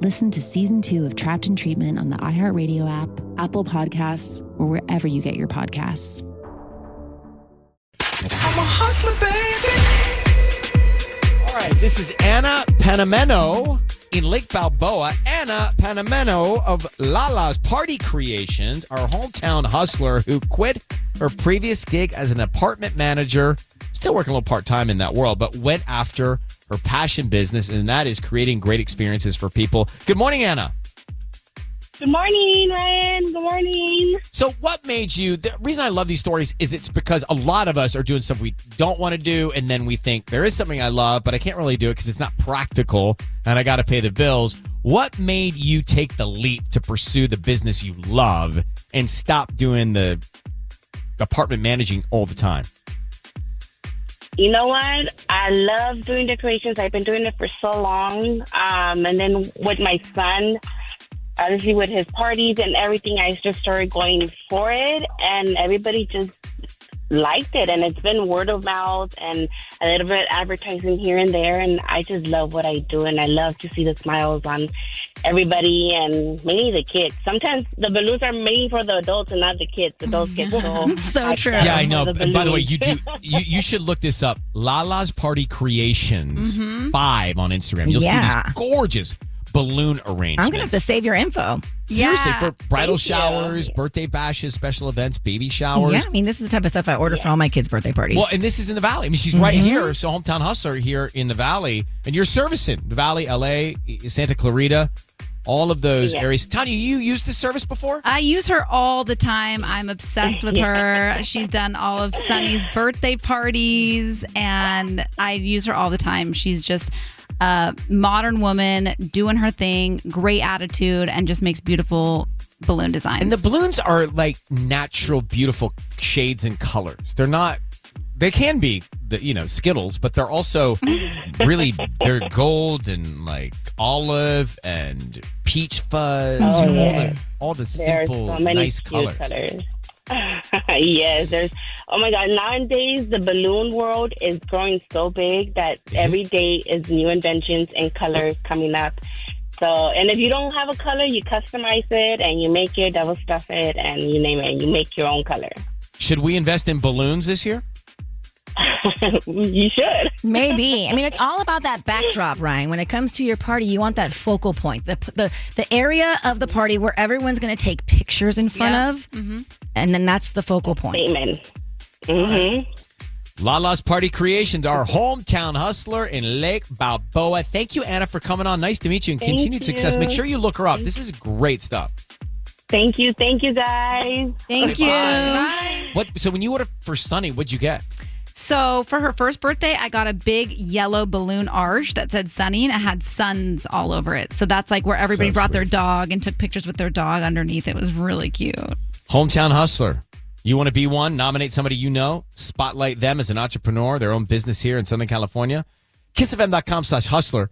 Listen to season two of Trapped in Treatment on the iHeartRadio app, Apple Podcasts, or wherever you get your podcasts. I'm a hustler, baby. All right, this is Anna Panameno in Lake Balboa. Anna Panameno of Lala's Party Creations, our hometown hustler who quit her previous gig as an apartment manager, still working a little part time in that world, but went after her passion business, and that is creating great experiences for people. Good morning, Anna. Good morning, Ryan. Good morning. So, what made you? The reason I love these stories is it's because a lot of us are doing stuff we don't want to do, and then we think there is something I love, but I can't really do it because it's not practical, and I got to pay the bills. What made you take the leap to pursue the business you love and stop doing the apartment managing all the time? You know what? I love doing decorations. I've been doing it for so long. Um, and then with my son, obviously with his parties and everything, I just started going for it, and everybody just liked it. And it's been word of mouth and a little bit advertising here and there. And I just love what I do, and I love to see the smiles on everybody and mainly the kids. Sometimes the balloons are made for the adults and not the kids. The adults get so So true. Yeah, I know. The And by the way, you do. You, you should look this up. Lala's Party Creations Mhm. five on Instagram. You'll Yeah. see these gorgeous balloon arrangements. I'm gonna have to save your info. Seriously, Yeah. for bridal Thank you. showers, birthday bashes, special events, baby showers. Yeah, I mean, this is the type of stuff I order for all my kids' birthday parties. Well, and this is in the Valley. I mean, she's right Mhm. here. So, hometown hustler here in the Valley, and you're servicing the Valley, LA, Santa Clarita, all of those Yeah. areas. Tanya, you used this service before? I use her all the time. I'm obsessed with her. She's done all of Sunny's birthday parties, and I use her all the time. She's just a modern woman doing her thing, great attitude, and just makes beautiful balloon designs. And the balloons are like natural, beautiful shades and colors. They're not. They can be the you know Skittles, but they're also really they're gold and like olive and peach fuzz. Oh, you know, all the all the simple so nice cute colors. yes, there's. Oh my God! Nowadays, the balloon world is growing so big that every day is new inventions and colors coming up. So, and if you don't have a color, you customize it and you make it, double stuff it, and you name it. And you make your own color. Should we invest in balloons this year? you should. Maybe. I mean, it's all about that backdrop, Ryan. When it comes to your party, you want that focal point, the the, the area of the party where everyone's going to take pictures in front Yeah. of, Mm-hmm. and then that's the focal point. Amen. Mm-hmm. Lala's Party Creations, our hometown hustler in Lake Balboa. Thank you, Anna, for coming on. Nice to meet you and Thank continued success. Make sure you look her up. This is great stuff. Thank you. Thank you, guys. Thank you. Bye. What? So when you ordered for Sunny, what'd you get? So for her first birthday, I got a big yellow balloon arch that said Sunny and it had suns all over it. So that's like where everybody So brought their dog and took pictures with their dog underneath. It was really cute. Hometown hustler. You want to be one? Nominate somebody you know. Spotlight them as an entrepreneur, their own business here in Southern California. KissFM.com slash hustler.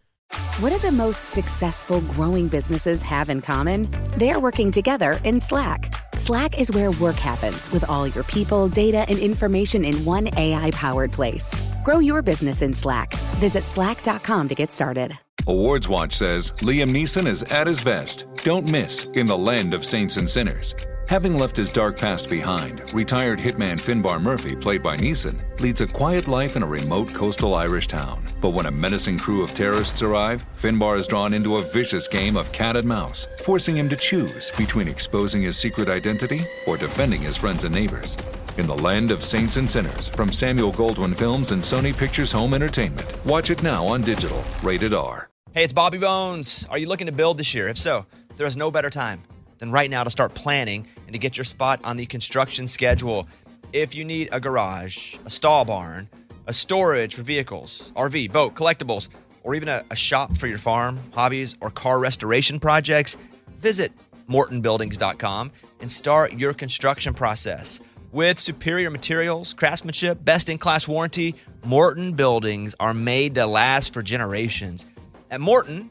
What do the most successful growing businesses have in common? They're working together in Slack. Slack is where work happens with all your people, data, and information in one AI powered place. Grow your business in Slack. Visit slack.com to get started. Awards Watch says Liam Neeson is at his best. Don't miss In the Land of Saints and Sinners. Having left his dark past behind, retired hitman Finbar Murphy, played by Neeson, leads a quiet life in a remote coastal Irish town. But when a menacing crew of terrorists arrive, Finbar is drawn into a vicious game of cat and mouse, forcing him to choose between exposing his secret identity or defending his friends and neighbors. In the Land of Saints and Sinners from Samuel Goldwyn Films and Sony Pictures Home Entertainment. Watch it now on digital. Rated R. Hey, it's Bobby Bones. Are you looking to build this year? If so, there is no better time than right now to start planning and to get your spot on the construction schedule. If you need a garage, a stall barn, a storage for vehicles, RV, boat, collectibles, or even a, a shop for your farm, hobbies, or car restoration projects, visit mortonbuildings.com and start your construction process. With superior materials, craftsmanship, best in class warranty, Morton buildings are made to last for generations. At Morton,